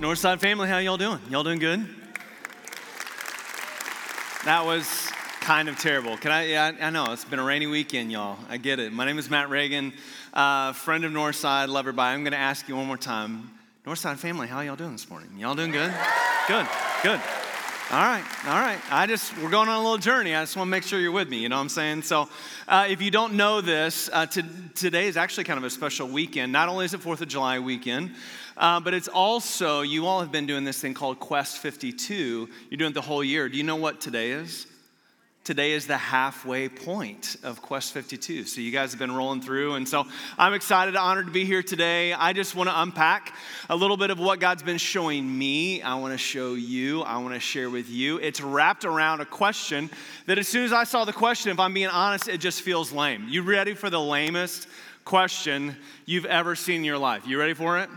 Northside family, how y'all doing? Y'all doing good? That was kind of terrible. Can I? Yeah, I know it's been a rainy weekend, y'all. I get it. My name is Matt Reagan, uh, friend of Northside, lover by. I'm going to ask you one more time, Northside family, how y'all doing this morning? Y'all doing good? Good, good. All right, all right. I just, we're going on a little journey. I just want to make sure you're with me, you know what I'm saying? So, uh, if you don't know this, uh, to, today is actually kind of a special weekend. Not only is it 4th of July weekend, uh, but it's also, you all have been doing this thing called Quest 52. You're doing it the whole year. Do you know what today is? Today is the halfway point of Quest 52. So you guys have been rolling through. And so I'm excited, honored to be here today. I just want to unpack a little bit of what God's been showing me. I want to show you, I want to share with you. It's wrapped around a question that as soon as I saw the question, if I'm being honest, it just feels lame. You ready for the lamest question you've ever seen in your life? You ready for it?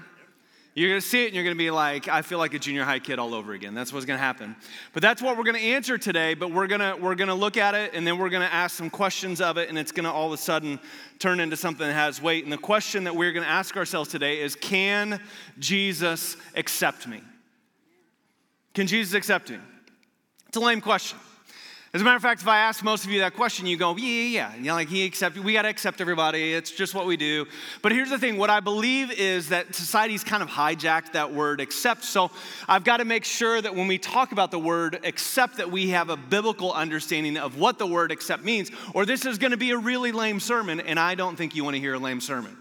You're going to see it and you're going to be like, I feel like a junior high kid all over again. That's what's going to happen. But that's what we're going to answer today. But we're going to, we're going to look at it and then we're going to ask some questions of it and it's going to all of a sudden turn into something that has weight. And the question that we're going to ask ourselves today is Can Jesus accept me? Can Jesus accept me? It's a lame question. As a matter of fact, if I ask most of you that question, you go, yeah, yeah, yeah. You know, like he accept, we got to accept everybody. It's just what we do. But here's the thing: what I believe is that society's kind of hijacked that word accept. So I've got to make sure that when we talk about the word accept, that we have a biblical understanding of what the word accept means. Or this is going to be a really lame sermon, and I don't think you want to hear a lame sermon.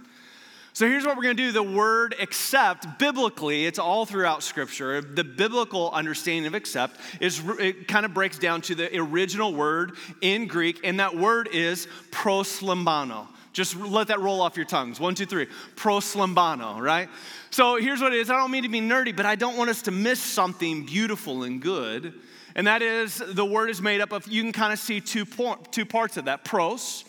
So here's what we're going to do. The word accept, biblically, it's all throughout Scripture. The biblical understanding of accept is it kind of breaks down to the original word in Greek, and that word is proslambano. Just let that roll off your tongues. One, two, three. Proslambano, right? So here's what it is. I don't mean to be nerdy, but I don't want us to miss something beautiful and good. And that is the word is made up of, you can kind of see two, two parts of that. Pros,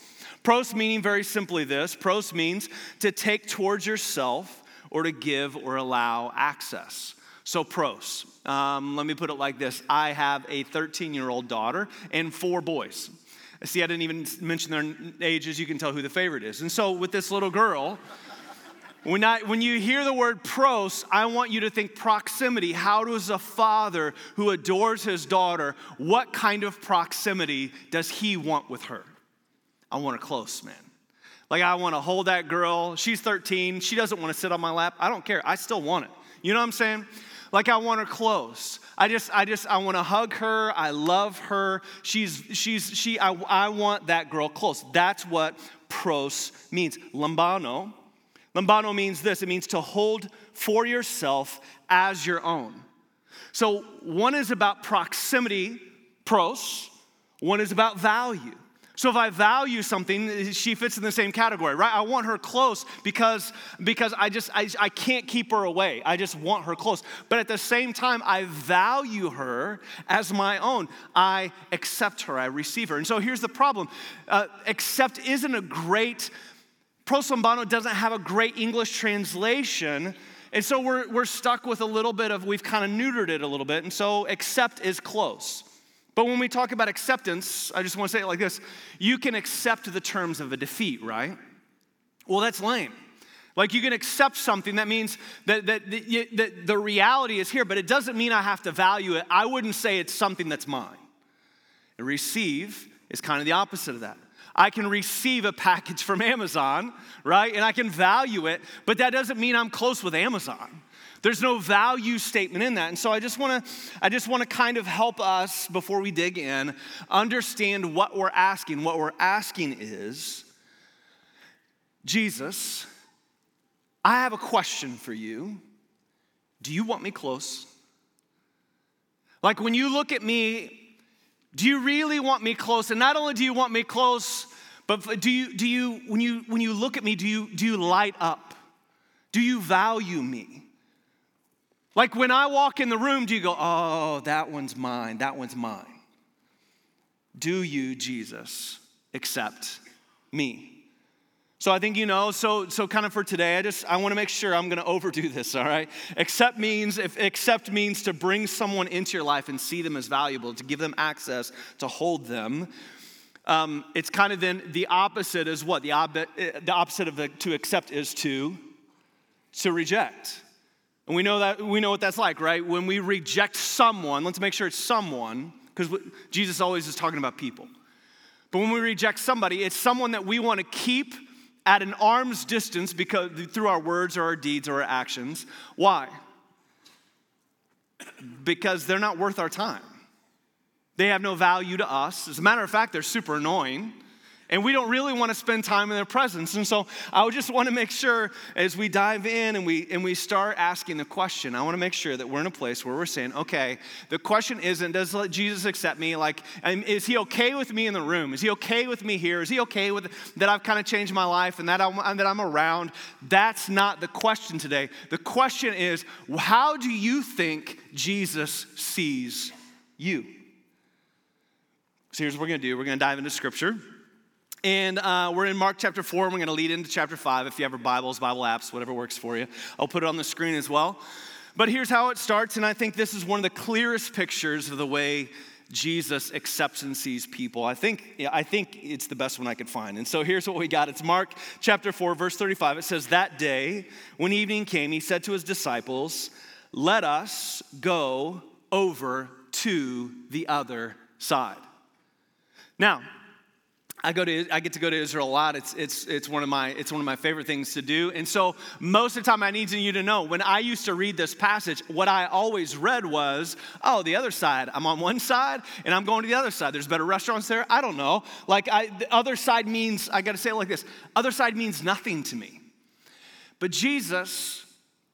Pros meaning very simply this pros means to take towards yourself or to give or allow access. So, pros. Um, let me put it like this I have a 13 year old daughter and four boys. See, I didn't even mention their ages. You can tell who the favorite is. And so, with this little girl, when, I, when you hear the word pros, I want you to think proximity. How does a father who adores his daughter, what kind of proximity does he want with her? I want her close, man. Like, I want to hold that girl. She's 13. She doesn't want to sit on my lap. I don't care. I still want it. You know what I'm saying? Like, I want her close. I just, I just, I want to hug her. I love her. She's, she's, she, I, I want that girl close. That's what pros means. Lambano. Lambano means this it means to hold for yourself as your own. So, one is about proximity, pros, one is about value. So if I value something, she fits in the same category, right? I want her close because, because I just I, I can't keep her away. I just want her close. But at the same time, I value her as my own. I accept her, I receive her. And so here's the problem. Uh, accept isn't a great, proslambano doesn't have a great English translation. And so we're, we're stuck with a little bit of, we've kind of neutered it a little bit. And so accept is close. But when we talk about acceptance, I just want to say it like this you can accept the terms of a defeat, right? Well, that's lame. Like you can accept something that means that, that, that, that the reality is here, but it doesn't mean I have to value it. I wouldn't say it's something that's mine. And receive is kind of the opposite of that. I can receive a package from Amazon, right? And I can value it, but that doesn't mean I'm close with Amazon. There's no value statement in that. And so I just want to I just want to kind of help us before we dig in understand what we're asking. What we're asking is Jesus, I have a question for you. Do you want me close? Like when you look at me, do you really want me close? And not only do you want me close, but do you do you when you when you look at me, do you do you light up? Do you value me? Like when I walk in the room, do you go, oh, that one's mine, that one's mine? Do you, Jesus, accept me? So I think you know, so so kind of for today, I just I want to make sure I'm gonna overdo this, all right? Accept means if accept means to bring someone into your life and see them as valuable, to give them access, to hold them. Um, it's kind of then the opposite is what? The, ob- the opposite of the, to accept is to to reject. And we know that we know what that's like, right? When we reject someone, let's make sure it's someone, because Jesus always is talking about people. But when we reject somebody, it's someone that we want to keep at an arm's distance because through our words or our deeds or our actions. Why? Because they're not worth our time. They have no value to us. As a matter of fact, they're super annoying and we don't really want to spend time in their presence. And so I would just want to make sure as we dive in and we and we start asking the question, I want to make sure that we're in a place where we're saying, okay, the question isn't does Jesus accept me? Like, is he okay with me in the room? Is he okay with me here? Is he okay with that I've kind of changed my life and that I'm, that I'm around? That's not the question today. The question is, how do you think Jesus sees you? So here's what we're going to do. We're going to dive into scripture. And uh, we're in Mark chapter 4, and we're going to lead into chapter 5. If you have your Bibles, Bible apps, whatever works for you, I'll put it on the screen as well. But here's how it starts, and I think this is one of the clearest pictures of the way Jesus accepts and sees people. I think, I think it's the best one I could find. And so here's what we got it's Mark chapter 4, verse 35. It says, That day, when evening came, he said to his disciples, Let us go over to the other side. Now, I go to I get to go to Israel a lot. It's it's it's one of my it's one of my favorite things to do. And so most of the time I need you to know when I used to read this passage, what I always read was, oh, the other side. I'm on one side and I'm going to the other side. There's better restaurants there. I don't know. Like I, the other side means I got to say it like this. Other side means nothing to me. But Jesus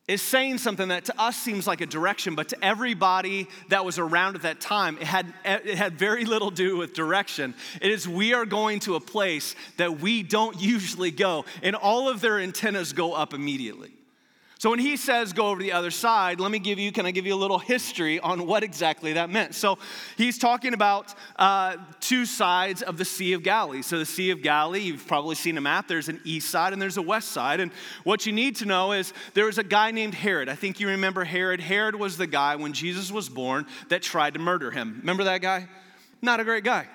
is saying something that to us seems like a direction, but to everybody that was around at that time, it had, it had very little to do with direction. It is we are going to a place that we don't usually go, and all of their antennas go up immediately. So when he says go over to the other side, let me give you, can I give you a little history on what exactly that meant? So he's talking about uh, two sides of the Sea of Galilee. So the Sea of Galilee, you've probably seen a map, there's an east side and there's a west side. And what you need to know is there was a guy named Herod. I think you remember Herod. Herod was the guy when Jesus was born that tried to murder him. Remember that guy? Not a great guy.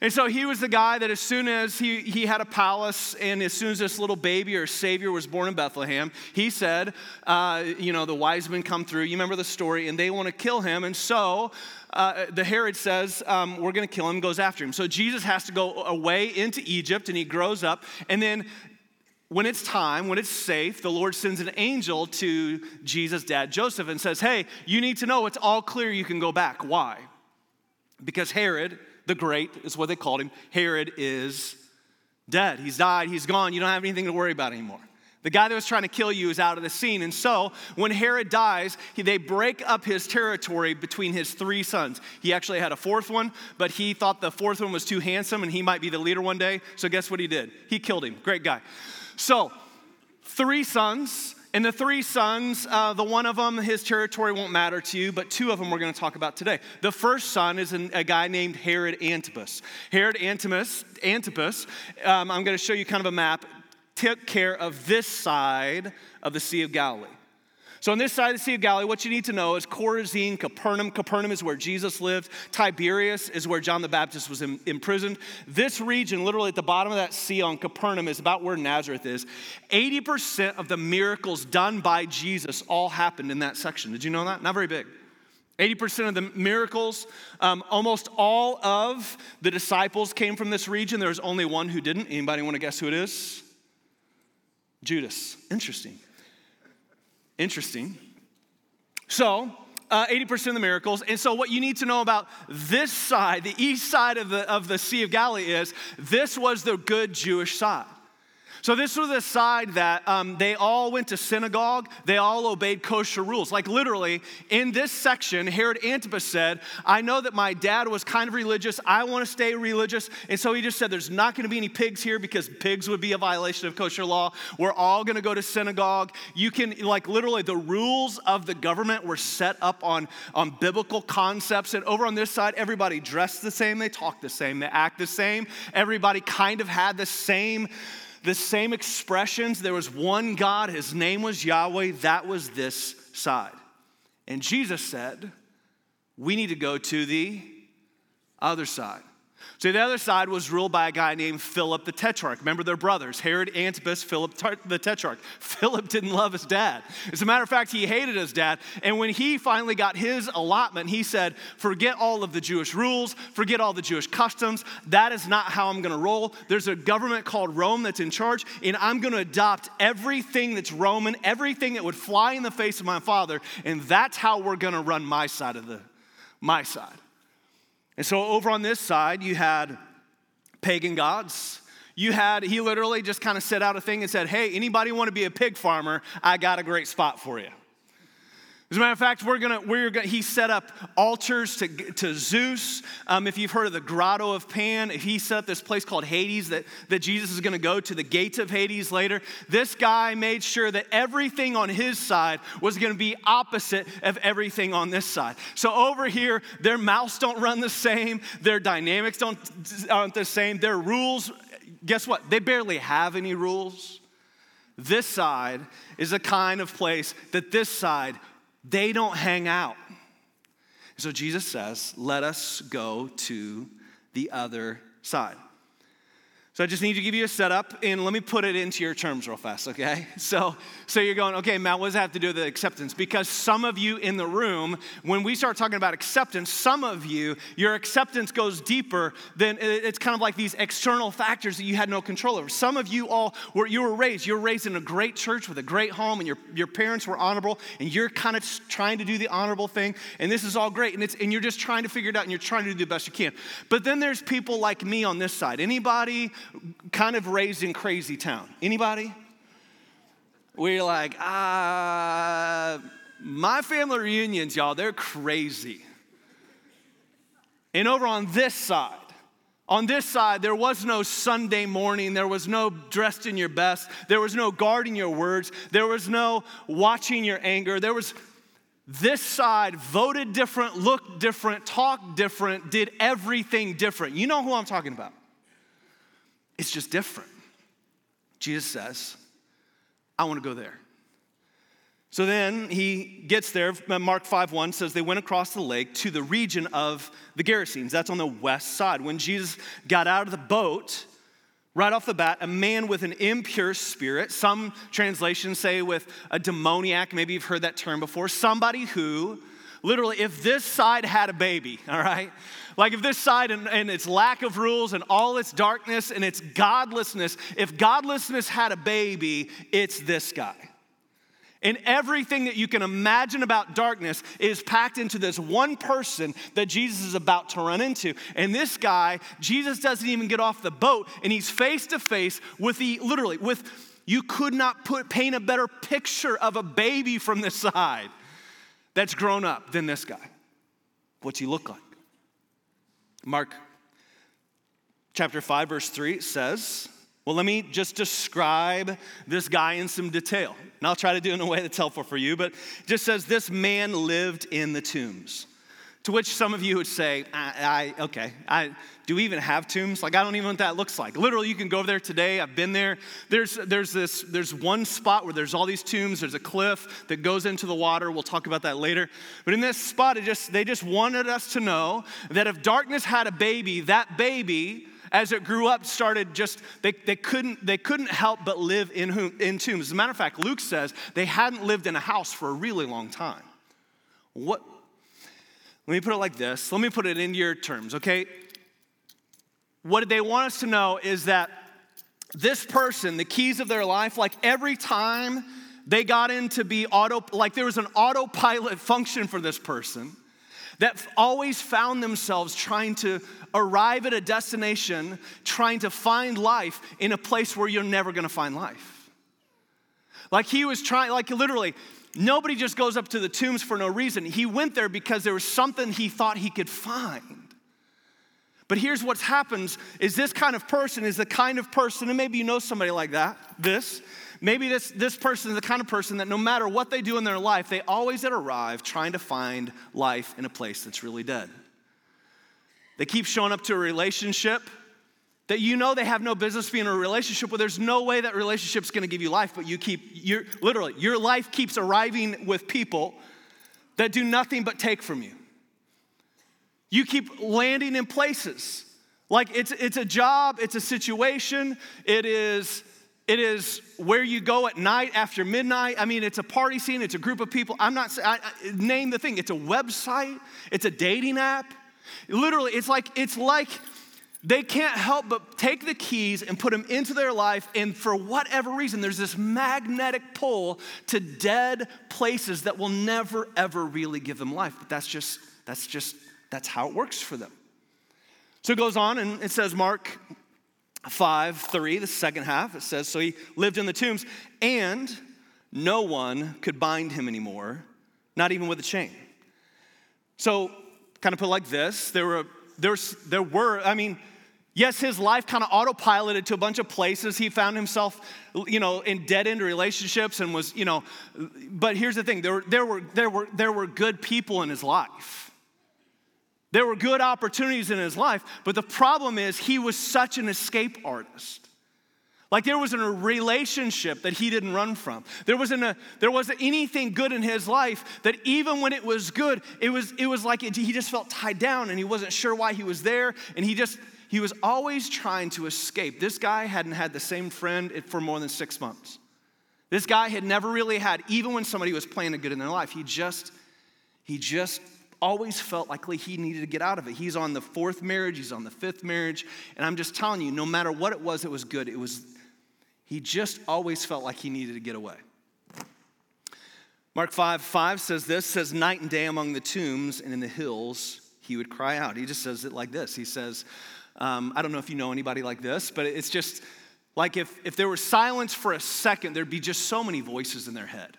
And so he was the guy that as soon as he, he had a palace and as soon as this little baby or savior was born in Bethlehem, he said, uh, you know, the wise men come through. You remember the story, and they want to kill him. And so uh, the Herod says, um, we're going to kill him, goes after him. So Jesus has to go away into Egypt and he grows up. And then when it's time, when it's safe, the Lord sends an angel to Jesus' dad, Joseph, and says, Hey, you need to know it's all clear you can go back. Why? Because Herod the Great is what they called him. Herod is dead. He's died. He's gone. You don't have anything to worry about anymore. The guy that was trying to kill you is out of the scene. And so when Herod dies, he, they break up his territory between his three sons. He actually had a fourth one, but he thought the fourth one was too handsome and he might be the leader one day. So guess what he did? He killed him. Great guy. So, three sons and the three sons, uh, the one of them, his territory won't matter to you, but two of them we're going to talk about today. The first son is an, a guy named Herod Antipas. Herod Antipas, Antipas um, I'm going to show you kind of a map, took care of this side of the Sea of Galilee. So, on this side of the Sea of Galilee, what you need to know is Chorazin, Capernaum. Capernaum is where Jesus lived. Tiberias is where John the Baptist was in, imprisoned. This region, literally at the bottom of that sea on Capernaum, is about where Nazareth is. 80% of the miracles done by Jesus all happened in that section. Did you know that? Not very big. 80% of the miracles, um, almost all of the disciples came from this region. There was only one who didn't. Anybody want to guess who it is? Judas. Interesting. Interesting. So, uh, 80% of the miracles. And so, what you need to know about this side, the east side of the, of the Sea of Galilee, is this was the good Jewish side. So, this was the side that um, they all went to synagogue, they all obeyed kosher rules. Like, literally, in this section, Herod Antipas said, I know that my dad was kind of religious, I want to stay religious. And so he just said, There's not going to be any pigs here because pigs would be a violation of kosher law. We're all going to go to synagogue. You can, like, literally, the rules of the government were set up on, on biblical concepts. And over on this side, everybody dressed the same, they talked the same, they act the same. Everybody kind of had the same the same expressions. There was one God, his name was Yahweh, that was this side. And Jesus said, We need to go to the other side. So the other side was ruled by a guy named Philip the Tetrarch. Remember their brothers, Herod Antipas, Philip the Tetrarch. Philip didn't love his dad. As a matter of fact, he hated his dad. And when he finally got his allotment, he said, Forget all of the Jewish rules, forget all the Jewish customs. That is not how I'm gonna roll. There's a government called Rome that's in charge, and I'm gonna adopt everything that's Roman, everything that would fly in the face of my father, and that's how we're gonna run my side of the my side. And so over on this side, you had pagan gods. You had, he literally just kind of set out a thing and said, Hey, anybody want to be a pig farmer? I got a great spot for you. As a matter of fact, we're gonna, we're gonna, he set up altars to, to Zeus. Um, if you've heard of the Grotto of Pan, he set up this place called Hades that, that Jesus is gonna go to the gates of Hades later. This guy made sure that everything on his side was gonna be opposite of everything on this side. So over here, their mouths don't run the same, their dynamics don't, aren't the same, their rules, guess what? They barely have any rules. This side is a kind of place that this side they don't hang out. So Jesus says, let us go to the other side. So I just need to give you a setup and let me put it into your terms real fast, okay? So, so you're going, okay, Matt, what does that have to do with the acceptance? Because some of you in the room, when we start talking about acceptance, some of you, your acceptance goes deeper than it's kind of like these external factors that you had no control over. Some of you all were you were raised, you were raised in a great church with a great home, and your, your parents were honorable, and you're kind of trying to do the honorable thing, and this is all great, and it's and you're just trying to figure it out and you're trying to do the best you can. But then there's people like me on this side. Anybody kind of raised in crazy town? Anybody? We're like, ah, my family reunions, y'all, they're crazy. And over on this side, on this side, there was no Sunday morning. There was no dressed in your best. There was no guarding your words. There was no watching your anger. There was this side voted different, looked different, talked different, did everything different. You know who I'm talking about. It's just different. Jesus says, I want to go there. So then he gets there. Mark 5 1 says they went across the lake to the region of the Gerasenes. That's on the west side. When Jesus got out of the boat, right off the bat, a man with an impure spirit, some translations say with a demoniac, maybe you've heard that term before, somebody who, literally, if this side had a baby, all right, like if this side and, and, its lack of rules and all its darkness and its godlessness, if godlessness had a baby, it's this guy. And everything that you can imagine about darkness is packed into this one person that Jesus is about to run into. And this guy, Jesus doesn't even get off the boat, and he's face to face with the literally with you could not put paint a better picture of a baby from this side that's grown up than this guy. What's he look like? Mark chapter 5, verse 3 says, Well, let me just describe this guy in some detail. And I'll try to do it in a way that's helpful for you, but just says, This man lived in the tombs. To which some of you would say, I, I, okay, I, do we even have tombs? Like, I don't even know what that looks like. Literally, you can go over there today. I've been there. There's, there's this, there's one spot where there's all these tombs. There's a cliff that goes into the water. We'll talk about that later. But in this spot, it just, they just wanted us to know that if darkness had a baby, that baby, as it grew up, started just, they, they, couldn't, they couldn't help but live in, in tombs. As a matter of fact, Luke says they hadn't lived in a house for a really long time. What, let me put it like this. Let me put it in your terms, okay? What they want us to know is that this person, the keys of their life, like every time they got into be auto, like there was an autopilot function for this person that always found themselves trying to arrive at a destination, trying to find life in a place where you're never gonna find life. Like he was trying, like literally, Nobody just goes up to the tombs for no reason. He went there because there was something he thought he could find. But here's what happens is this kind of person is the kind of person, and maybe you know somebody like that, this. Maybe this, this person is the kind of person that no matter what they do in their life, they always arrive trying to find life in a place that's really dead. They keep showing up to a relationship that you know they have no business being in a relationship where there's no way that relationship's gonna give you life, but you keep, you're, literally, your life keeps arriving with people that do nothing but take from you. You keep landing in places Like it's, it's a job, it's a situation, it is, it is where you go at night after midnight. I mean, it's a party scene, it's a group of people. I'm not saying, name the thing. It's a website, it's a dating app. Literally, it's like, it's like they can't help but take the keys and put them into their life, and for whatever reason, there's this magnetic pull to dead places that will never, ever really give them life. But that's just, that's just, that's how it works for them. So it goes on and it says, Mark 5 3, the second half, it says, So he lived in the tombs, and no one could bind him anymore, not even with a chain. So, kind of put like this there were, there, there were, I mean, Yes, his life kind of autopiloted to a bunch of places. He found himself, you know, in dead end relationships and was, you know, but here's the thing there, were, there, were, there, were, there were good people in his life. There were good opportunities in his life, but the problem is he was such an escape artist. Like there wasn't a relationship that he didn't run from. There wasn't, a, there wasn't anything good in his life that even when it was good, it was, it was like it, he just felt tied down and he wasn't sure why he was there. And he just, he was always trying to escape. This guy hadn't had the same friend for more than six months. This guy had never really had, even when somebody was playing a good in their life, he just, he just always felt like he needed to get out of it. He's on the fourth marriage, he's on the fifth marriage, and I'm just telling you, no matter what it was, it was good. It was, he just always felt like he needed to get away. Mark 5 5 says this says, Night and day among the tombs and in the hills, he would cry out. He just says it like this. He says, um, I don't know if you know anybody like this, but it's just like if, if there was silence for a second, there'd be just so many voices in their head.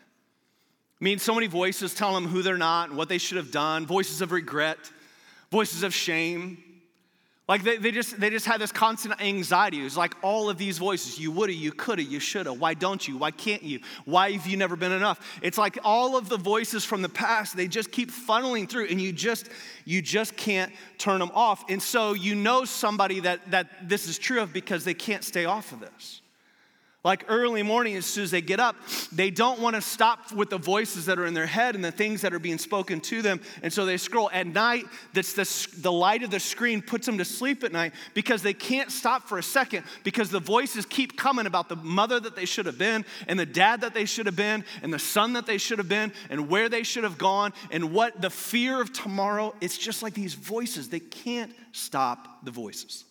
I mean, so many voices tell them who they're not and what they should have done, voices of regret, voices of shame. Like they, they just they just had this constant anxiety. It was like all of these voices. You woulda, you coulda, you shoulda. Why don't you? Why can't you? Why have you never been enough? It's like all of the voices from the past, they just keep funneling through, and you just you just can't turn them off. And so you know somebody that that this is true of because they can't stay off of this. Like early morning, as soon as they get up, they don't want to stop with the voices that are in their head and the things that are being spoken to them. And so they scroll. At night, that's the, the light of the screen puts them to sleep at night because they can't stop for a second because the voices keep coming about the mother that they should have been and the dad that they should have been and the son that they should have been and where they should have gone and what the fear of tomorrow. It's just like these voices. They can't stop the voices.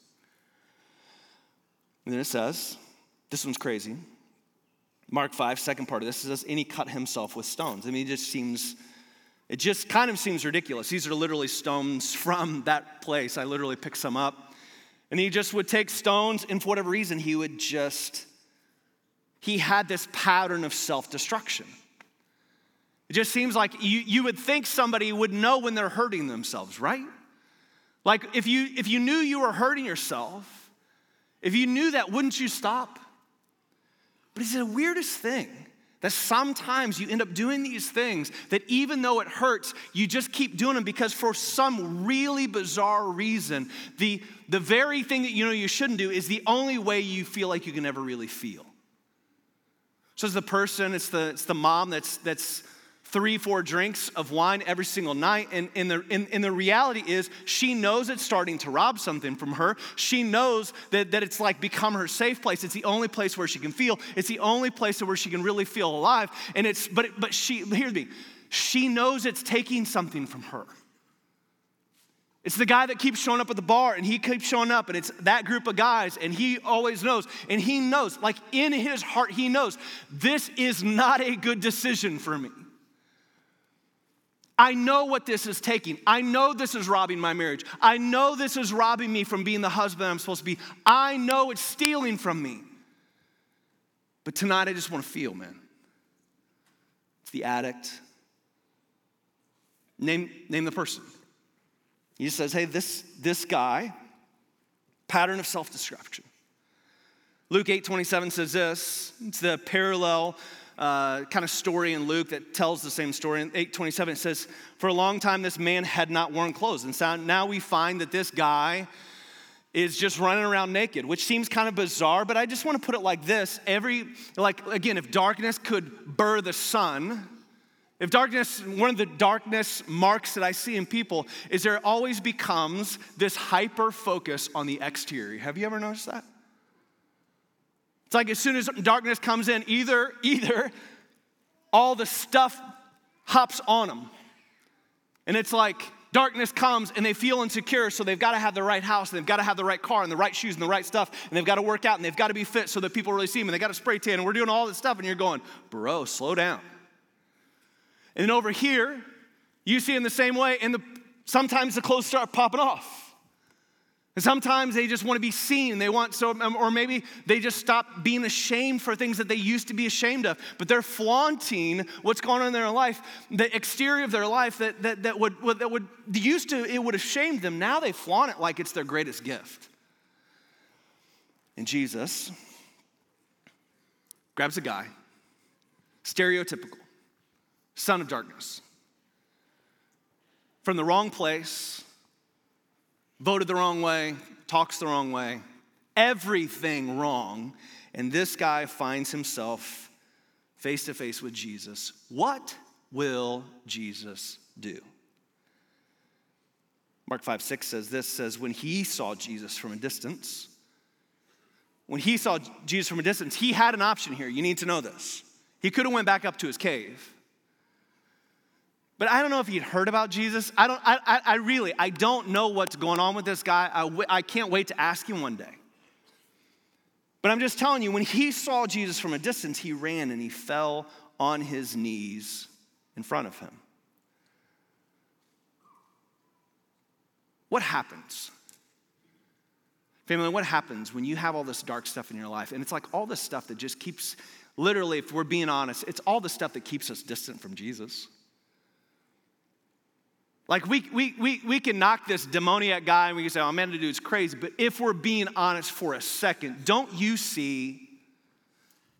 And then it says, this one's crazy. Mark 5, second part of this says, and he cut himself with stones. I mean, it just seems, it just kind of seems ridiculous. These are literally stones from that place. I literally picked some up. And he just would take stones, and for whatever reason, he would just, he had this pattern of self destruction. It just seems like you, you would think somebody would know when they're hurting themselves, right? Like if you if you knew you were hurting yourself, if you knew that, wouldn't you stop? But it's the weirdest thing that sometimes you end up doing these things that even though it hurts, you just keep doing them because for some really bizarre reason, the, the very thing that you know you shouldn't do is the only way you feel like you can ever really feel. So it's the person, it's the, it's the mom that's, that's three, four drinks of wine every single night. And, and, the, and, and the reality is, she knows it's starting to rob something from her. She knows that, that it's like become her safe place. It's the only place where she can feel. It's the only place where she can really feel alive. And it's, but, but she, here's me, she knows it's taking something from her. It's the guy that keeps showing up at the bar and he keeps showing up and it's that group of guys and he always knows and he knows, like in his heart, he knows this is not a good decision for me. I know what this is taking. I know this is robbing my marriage. I know this is robbing me from being the husband I'm supposed to be. I know it's stealing from me. But tonight I just want to feel, man. It's the addict. Name, name the person. He says, hey, this, this guy, pattern of self destruction. Luke 8 27 says this. It's the parallel uh, kind of story in Luke that tells the same story. In 827, it says, For a long time, this man had not worn clothes. And so now we find that this guy is just running around naked, which seems kind of bizarre, but I just want to put it like this. Every, like, again, if darkness could burr the sun, If darkness, one of the darkness marks that I see in people is there always becomes this hyper focus on the exterior. Have you ever noticed that? It's like as soon as darkness comes in, either, either all the stuff hops on them. And it's like darkness comes and they feel insecure, so they've got to have the right house, and they've got to have the right car, and the right shoes, and the right stuff, and they've got to work out, and they've got to be fit so that people really see them, and they got to spray tan, and we're doing all this stuff, and you're going, bro, slow down. And then over here, you see in the same way, and the, sometimes the clothes start popping off. And sometimes they just want to be seen. They want so, um, or maybe they just stop being ashamed for things that they used to be ashamed of. But they're flaunting what's going on in their life, the exterior of their life that, that, that would that would used to it would have shamed them. Now they flaunt it like it's their greatest gift. And Jesus grabs a guy, stereotypical, son of darkness, from the wrong place voted the wrong way, talks the wrong way, everything wrong. And this guy finds himself face to face with Jesus. What will Jesus do? Mark 5 6 says this says, when he saw Jesus from a distance, when he saw Jesus from a distance, he had an option here. You need to know this. He could have went back up to his cave. But I don't know if he'd heard about Jesus. I don't, I, I, I really, I don't know what's going on with this guy. I, I can't wait to ask him one day. But I'm just telling you, when he saw Jesus from a distance, he ran and he fell on his knees in front of him. What happens? Family, what happens when you have all this dark stuff in your life? And it's like all this stuff that just keeps, literally, if we're being honest, it's all the stuff that keeps us distant from Jesus. Like we, we, we, we can knock this demoniac guy and we can say, oh man, the dude's crazy. But if we're being honest for a second, don't you see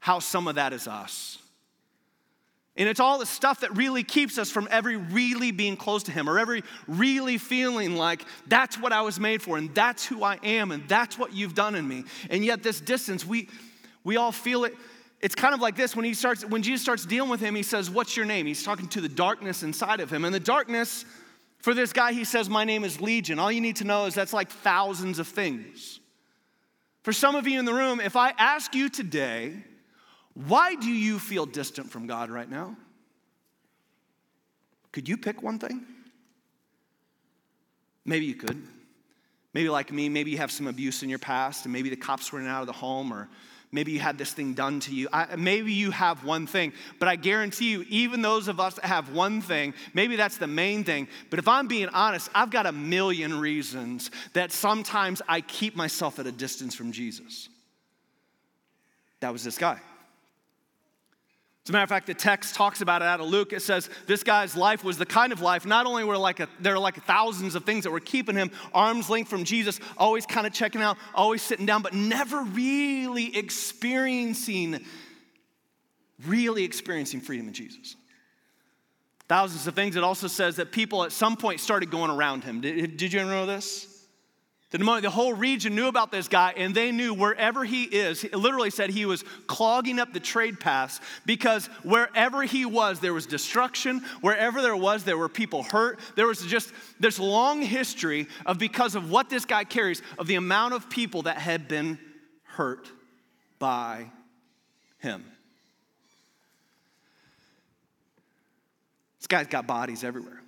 how some of that is us? And it's all the stuff that really keeps us from every really being close to Him or every really feeling like that's what I was made for and that's who I am and that's what you've done in me. And yet, this distance, we, we all feel it. It's kind of like this when he starts, when Jesus starts dealing with him, he says, What's your name? He's talking to the darkness inside of him. And the darkness for this guy, he says, My name is Legion. All you need to know is that's like thousands of things. For some of you in the room, if I ask you today, why do you feel distant from God right now? Could you pick one thing? Maybe you could. Maybe, like me, maybe you have some abuse in your past, and maybe the cops in out of the home, or Maybe you had this thing done to you. I, maybe you have one thing, but I guarantee you, even those of us that have one thing, maybe that's the main thing. But if I'm being honest, I've got a million reasons that sometimes I keep myself at a distance from Jesus. That was this guy. As a matter of fact, the text talks about it out of Luke. It says this guy's life was the kind of life, not only were like a, there are like thousands of things that were keeping him arm's length from Jesus, always kind of checking out, always sitting down, but never really experiencing, really experiencing freedom in Jesus. Thousands of things. It also says that people at some point started going around him. Did, did you know this? The, the whole region knew about this guy, and they knew wherever he is, it literally said he was clogging up the trade paths because wherever he was, there was destruction. Wherever there was, there were people hurt. There was just this long history of because of what this guy carries, of the amount of people that had been hurt by him. This guy's got bodies everywhere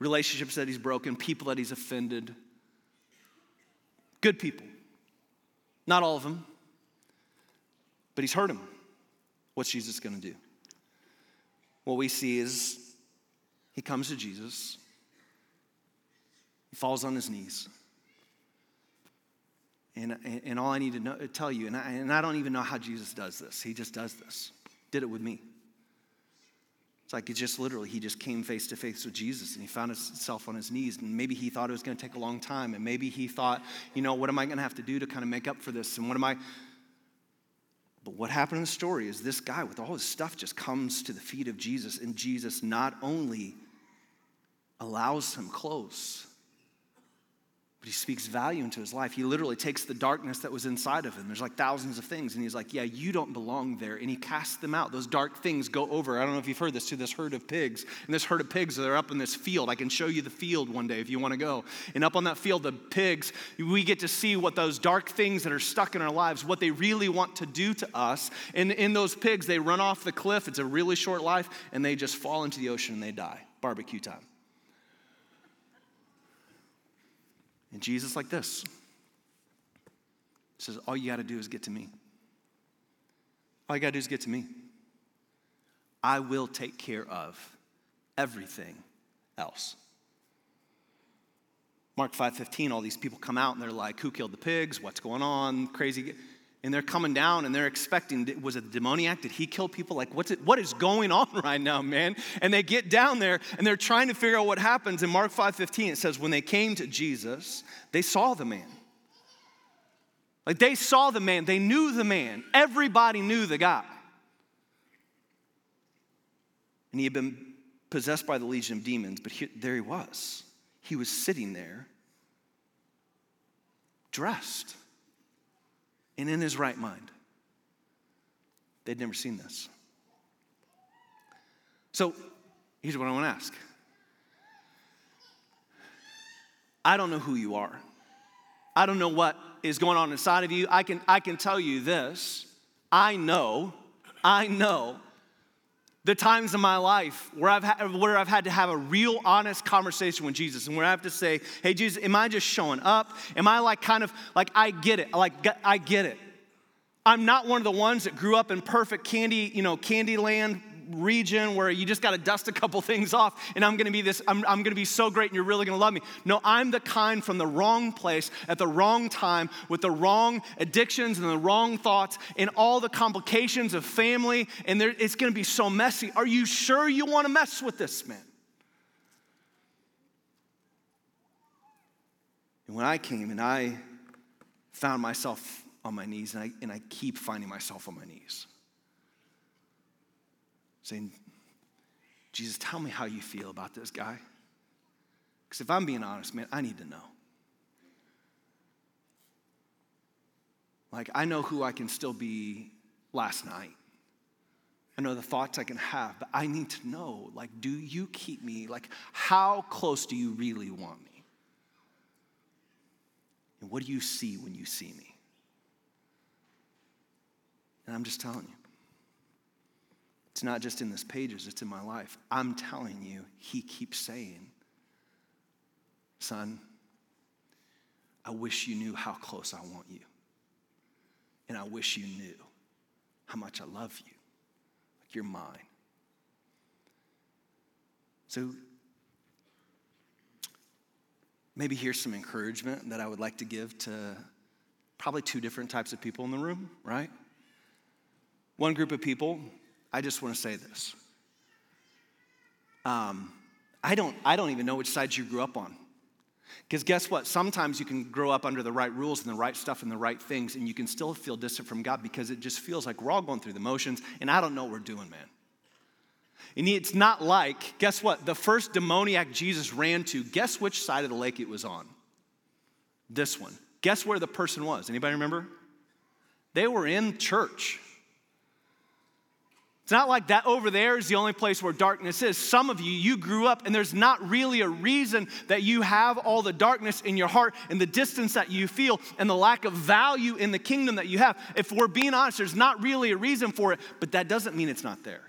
relationships that he's broken, people that he's offended Good people. Not all of them. But he's hurt him. What's Jesus going to do? What we see is he comes to Jesus, he falls on his knees. And, and all I need to know, tell you, and I, and I don't even know how Jesus does this, he just does this. Did it with me. It's like it just literally, he just came face to face with Jesus and he found himself on his knees. And maybe he thought it was going to take a long time. And maybe he thought, you know, what am I going to have to do to kind of make up for this? And what am I. But what happened in the story is this guy with all his stuff just comes to the feet of Jesus. And Jesus not only allows him close, but he speaks value into his life. He literally takes the darkness that was inside of him. There's like thousands of things. And he's like, Yeah, you don't belong there. And he casts them out. Those dark things go over. I don't know if you've heard this to this herd of pigs. And this herd of pigs, they're up in this field. I can show you the field one day if you want to go. And up on that field, the pigs, we get to see what those dark things that are stuck in our lives, what they really want to do to us. And in those pigs, they run off the cliff. It's a really short life. And they just fall into the ocean and they die. Barbecue time. And Jesus, like this, says, All you got to do is get to me. All you got to do is get to me. I will take care of everything else. Mark 5:15 all these people come out and they're like who killed the pigs what's going on crazy and they're coming down and they're expecting was it a demoniac? Did he kill people? Like what's it what is going on right now man? And they get down there and they're trying to figure out what happens. In mark 5.15 it says when they came to jesus they saw the man. Like they saw the man. They knew the man. Everybody knew the guy. And he had been possessed by the legion of demons but he, there he was. He was sitting there dressed and in his right mind. They'd never seen this. So here's what I want to ask I don't know who you are. I don't know what is going on inside of you. I can, I can tell you this. I know, I know the times in my life where I've, had, where I've had to have a real honest conversation with Jesus and where I have to say, hey, Jesus, am I just showing up? Am I like kind of like, I get it, like, I get it. I'm not one of the ones that grew up in perfect candy, you know, candy land region where you just got to dust a couple things off and I'm going to be this, I'm, I'm going to be so great and you're really going to love me. No, I'm the kind from the wrong place at the wrong time with the wrong addictions and the wrong thoughts and all the complications of family and there, it's going to be so messy. Are you sure you want to mess with this man? And when I came and I found myself on my knees and I, and I keep finding myself on my knees saying, Jesus, tell me how you feel about this guy. Because if I'm being honest, man, I need to know. Like, I know who I can still be last night. I know the thoughts I can have, but I need to know like, do you keep me? Like, how close do you really want me? And what do you see when you see me? And I'm just telling you. It's not just in this pages, it's in my life. I'm telling you, he keeps saying, Son, I wish you knew how close I want you. And I wish you knew how much I love you. Like you're mine. So maybe here's some encouragement that I would like to give to probably two different types of people in the room, right? One group of people I just want to say this. Um, I, don't, I don't even know which side you grew up on. Because guess what? Sometimes you can grow up under the right rules and the right stuff and the right things, and you can still feel distant from God because it just feels like we're all going through the motions, and I don't know what we're doing, man. And it's not like, guess what? The first demoniac Jesus ran to, guess which side of the lake it was on? This one. Guess where the person was? Anybody remember? They were in church. It's not like that over there is the only place where darkness is. Some of you, you grew up and there's not really a reason that you have all the darkness in your heart and the distance that you feel and the lack of value in the kingdom that you have. If we're being honest, there's not really a reason for it, but that doesn't mean it's not there.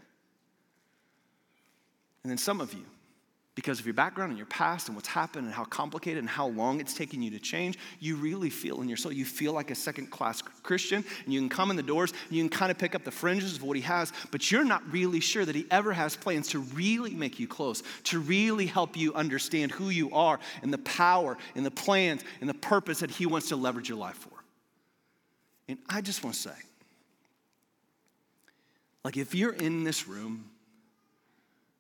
And then some of you, because of your background and your past and what's happened and how complicated and how long it's taken you to change, you really feel in your soul, you feel like a second class Christian, and you can come in the doors and you can kind of pick up the fringes of what he has, but you're not really sure that he ever has plans to really make you close, to really help you understand who you are and the power and the plans and the purpose that he wants to leverage your life for. And I just want to say, like, if you're in this room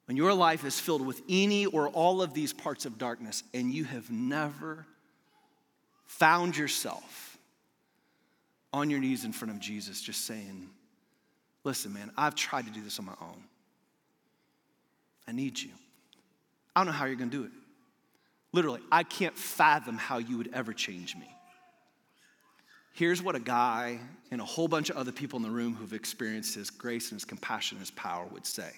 when your life is filled with any or all of these parts of darkness and you have never found yourself on your knees in front of Jesus just saying, Listen, man, I've tried to do this on my own. I need you. I don't know how you're going to do it. Literally, I can't fathom how you would ever change me. Here's what a guy and a whole bunch of other people in the room who've experienced his grace and his compassion and his power would say.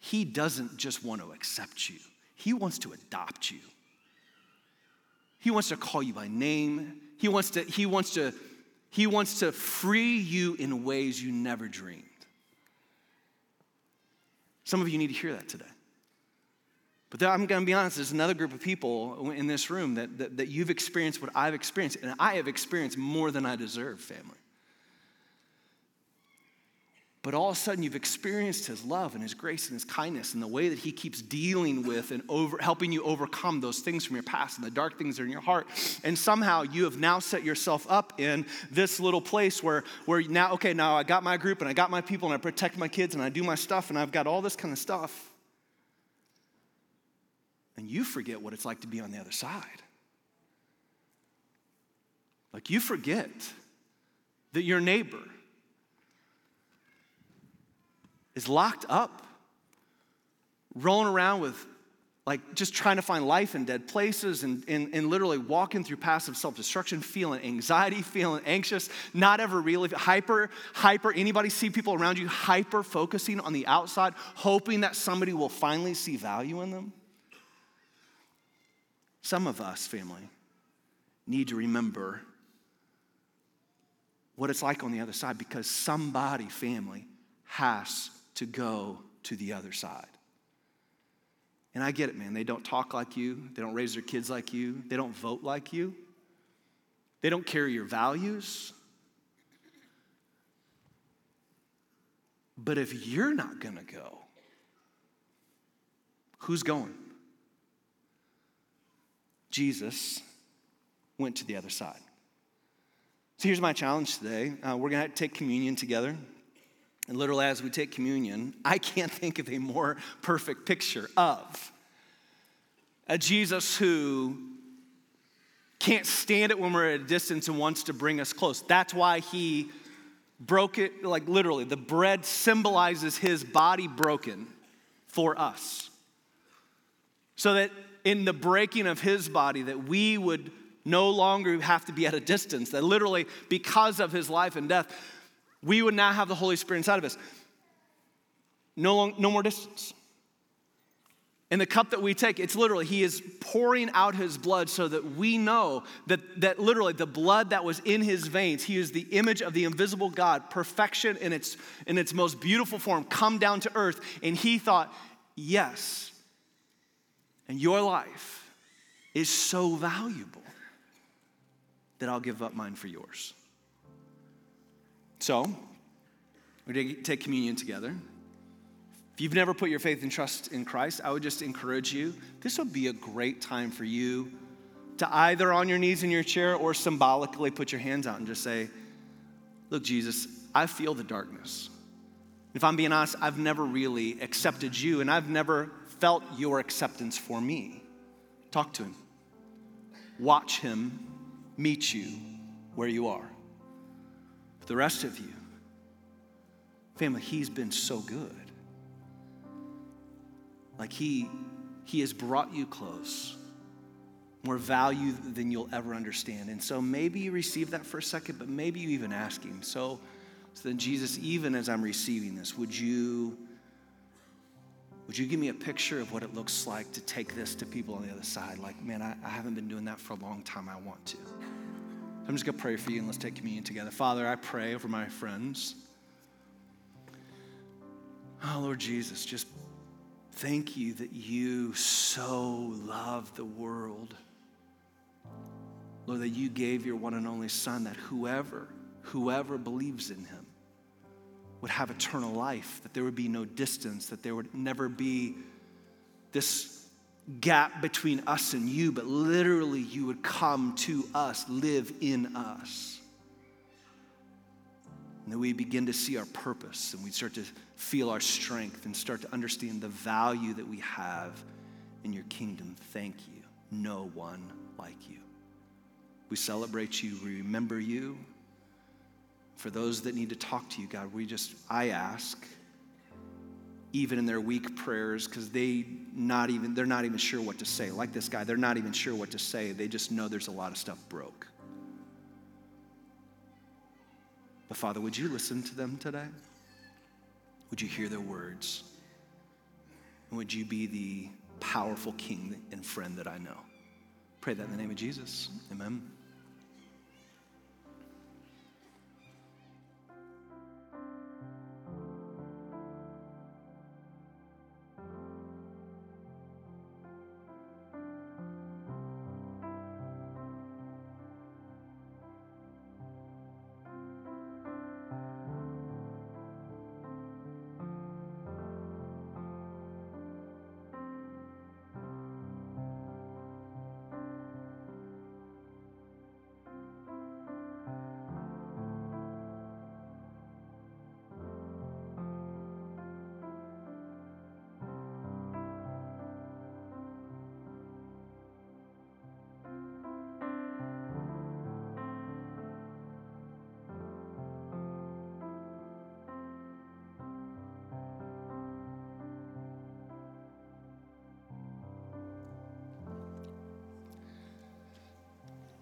He doesn't just want to accept you, he wants to adopt you. He wants to call you by name. He wants to, he wants to, he wants to free you in ways you never dreamed. Some of you need to hear that today. But I'm going to be honest, there's another group of people in this room that, that, that you've experienced what I've experienced, and I have experienced more than I deserve, family. But all of a sudden, you've experienced His love and His grace and His kindness and the way that He keeps dealing with and over, helping you overcome those things from your past and the dark things that are in your heart. And somehow you have now set yourself up in this little place where, where now, okay, now I got my group and I got my people and I protect my kids and I do my stuff and I've got all this kind of stuff. And you forget what it's like to be on the other side. Like you forget that your neighbor, is locked up, rolling around with like just trying to find life in dead places and, and, and literally walking through passive self-destruction feeling anxiety feeling anxious not ever really hyper hyper anybody see people around you hyper focusing on the outside hoping that somebody will finally see value in them? Some of us family need to remember what it's like on the other side because somebody family has to go to the other side. And I get it, man. They don't talk like you, they don't raise their kids like you, they don't vote like you, they don't carry your values. But if you're not going to go, who's going? Jesus went to the other side. So here's my challenge today. Uh, we're going to take communion together. And literally, as we take communion, I can't think of a more perfect picture of a Jesus who can't stand it when we're at a distance and wants to bring us close. That's why he broke it, like literally, the bread symbolizes his body broken for us. So that in the breaking of his body, that we would no longer have to be at a distance, that literally, because of his life and death, we would now have the Holy Spirit inside of us. No, long, no more distance. And the cup that we take, it's literally, He is pouring out His blood so that we know that, that literally the blood that was in His veins, He is the image of the invisible God, perfection in its, in its most beautiful form, come down to earth. And He thought, yes, and your life is so valuable that I'll give up mine for yours. So, to take communion together. If you've never put your faith and trust in Christ, I would just encourage you. This would be a great time for you to either on your knees in your chair or symbolically put your hands out and just say, Look, Jesus, I feel the darkness. If I'm being honest, I've never really accepted you and I've never felt your acceptance for me. Talk to him. Watch him meet you where you are the rest of you. Family, he's been so good. Like he he has brought you close. More value than you'll ever understand. And so maybe you receive that for a second, but maybe you even ask him. So, so then Jesus, even as I'm receiving this, would you would you give me a picture of what it looks like to take this to people on the other side? Like, man, I, I haven't been doing that for a long time. I want to. I'm just going to pray for you and let's take communion together. Father, I pray over my friends. Oh, Lord Jesus, just thank you that you so love the world. Lord, that you gave your one and only Son, that whoever, whoever believes in him would have eternal life, that there would be no distance, that there would never be this gap between us and you, but literally you would come to us, live in us. And then we begin to see our purpose and we start to feel our strength and start to understand the value that we have in your kingdom. Thank you. No one like you. We celebrate you, we remember you. For those that need to talk to you, God, we just, I ask, even in their weak prayers because they not even they're not even sure what to say. Like this guy they're not even sure what to say. They just know there's a lot of stuff broke. But father would you listen to them today? Would you hear their words? And would you be the powerful king and friend that i know? Pray that in the name of jesus. Amen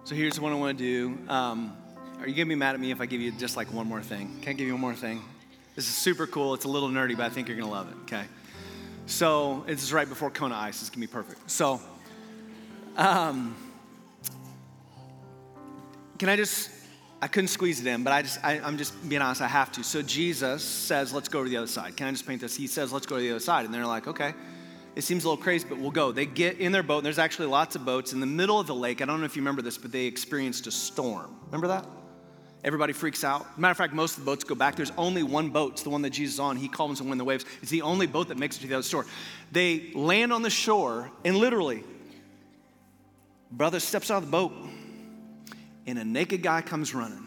So here's what I want to do. Um, are you to be mad at me if I give you just like one more thing? Can I give you one more thing? This is super cool. It's a little nerdy, but I think you're to love it, okay? So this is right before Kona Ice. It's to be perfect. So, um, can I just, I couldn't squeeze it in, but I just, I, I'm just being honest, I have to. So Jesus says, let's go to the other side. Can I just paint this? He says, let's go to the other side. And they're like, okay. It seems a little crazy, but we'll go. They get in their boat, and there's actually lots of boats. In the middle of the lake, I don't know if you remember this, but they experienced a storm. Remember that? Everybody freaks out. Matter of fact, most of the boats go back. There's only one boat. It's the one that Jesus is on. He calms and win the waves. It's the only boat that makes it to the other shore. They land on the shore, and literally, brother steps out of the boat, and a naked guy comes running.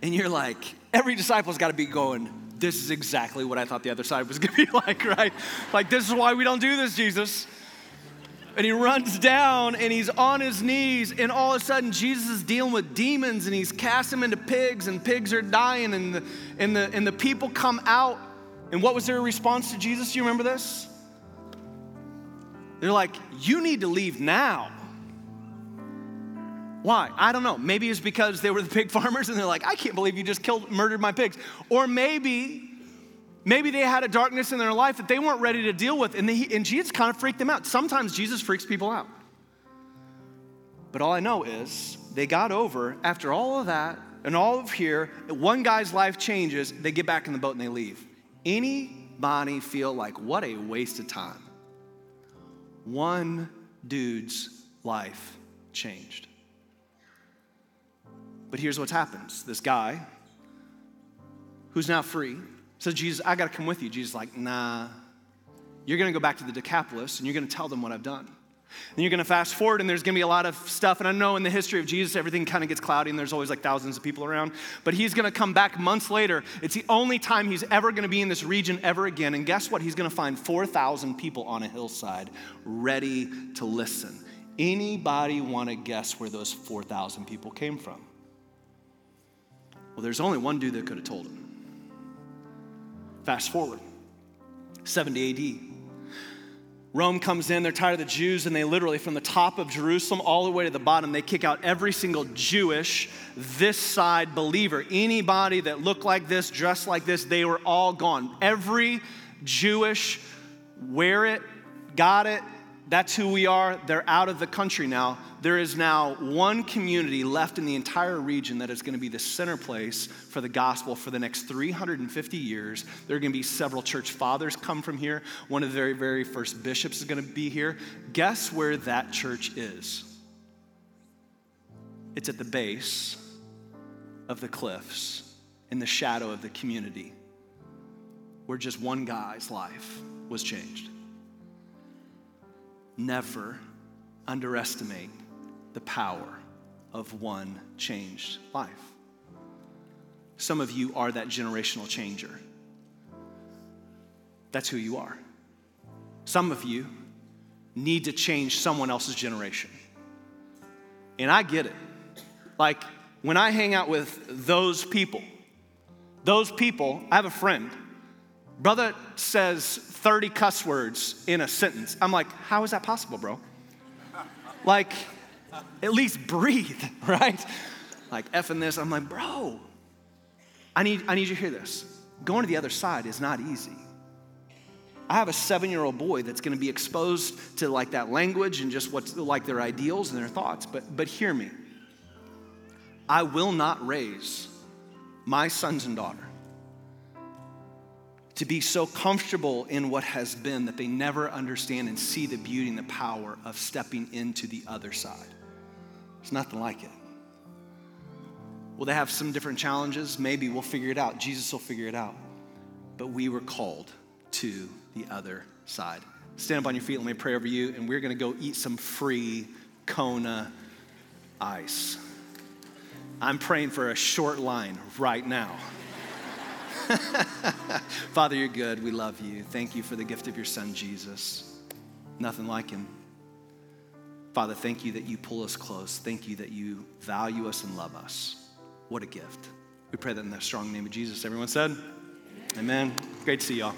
And you're like, every disciple's got to be going, this is exactly what I thought the other side was gonna be like, right? Like, this is why we don't do this, Jesus. And he runs down and he's on his knees, and all of a sudden, Jesus is dealing with demons and he's casting them into pigs, and pigs are dying, and the, and the, and the people come out. And what was their response to Jesus? Do you remember this? They're like, You need to leave now. Why? I don't know. Maybe it's because they were the pig farmers and they're like, I can't believe you just killed, murdered my pigs. Or maybe, maybe they had a darkness in their life that they weren't ready to deal with and, they, and Jesus kind of freaked them out. Sometimes Jesus freaks people out. But all I know is they got over, after all of that and all of here, one guy's life changes, they get back in the boat and they leave. Anybody feel like, what a waste of time? One dude's life changed. But here's what happens this guy, who's now free, says, Jesus, I got to come with you. Jesus like, nah. You're going to go back to the Decapolis and you're going to tell them what I've done. And you're going to fast forward, and there's going to be a lot of stuff. And I know in the history of Jesus, everything kind of gets cloudy, and there's always like thousands of people around. But he's going to come back months later. It's the only time he's ever going to be in this region ever again. And guess what? He's going to find 4,000 people on a hillside ready to listen. Anybody want to guess where those 4,000 people came from? Well, there's only one dude that could have told him. Fast forward, 70 AD. Rome comes in, they're tired of the Jews, and they literally, from the top of Jerusalem all the way to the bottom, they kick out every single Jewish, this side believer. Anybody that looked like this, dressed like this, they were all gone. Every Jewish, wear it, got it, that's who we are. They're out of the country now. There is now one community left in the entire region that is going to be the center place for the gospel for the next 350 years. There are going to be several church fathers come from here. One of the very, very first bishops is going to be here. Guess where that church is? It's at the base of the cliffs in the shadow of the community where just one guy's life was changed. Never underestimate the power of one changed life. Some of you are that generational changer. That's who you are. Some of you need to change someone else's generation. And I get it. Like when I hang out with those people, those people, I have a friend Brother says 30 cuss words in a sentence. I'm like, how is that possible, bro? Like, at least breathe, right? Like, effing this. I'm like, bro, I need, I need you to hear this. Going to the other side is not easy. I have a seven year old boy that's going to be exposed to like that language and just what's like their ideals and their thoughts. But, but hear me. I will not raise my sons and daughter to be so comfortable in what has been that they never understand and see the beauty and the power of stepping into the other side. There's nothing like it. Will they have some different challenges? Maybe we'll figure it out. Jesus will figure it out. But we were called to the other side. Stand up on your feet, let me pray over you, and we're gonna go eat some free Kona ice. I'm praying for a short line right now. Father, you're good. We love you. Thank you for the gift of your son, Jesus. Nothing like him. Father, thank you that you pull us close. Thank you that you value us and love us. What a gift. We pray that in the strong name of Jesus. Everyone said, Amen. Amen. Great to see y'all.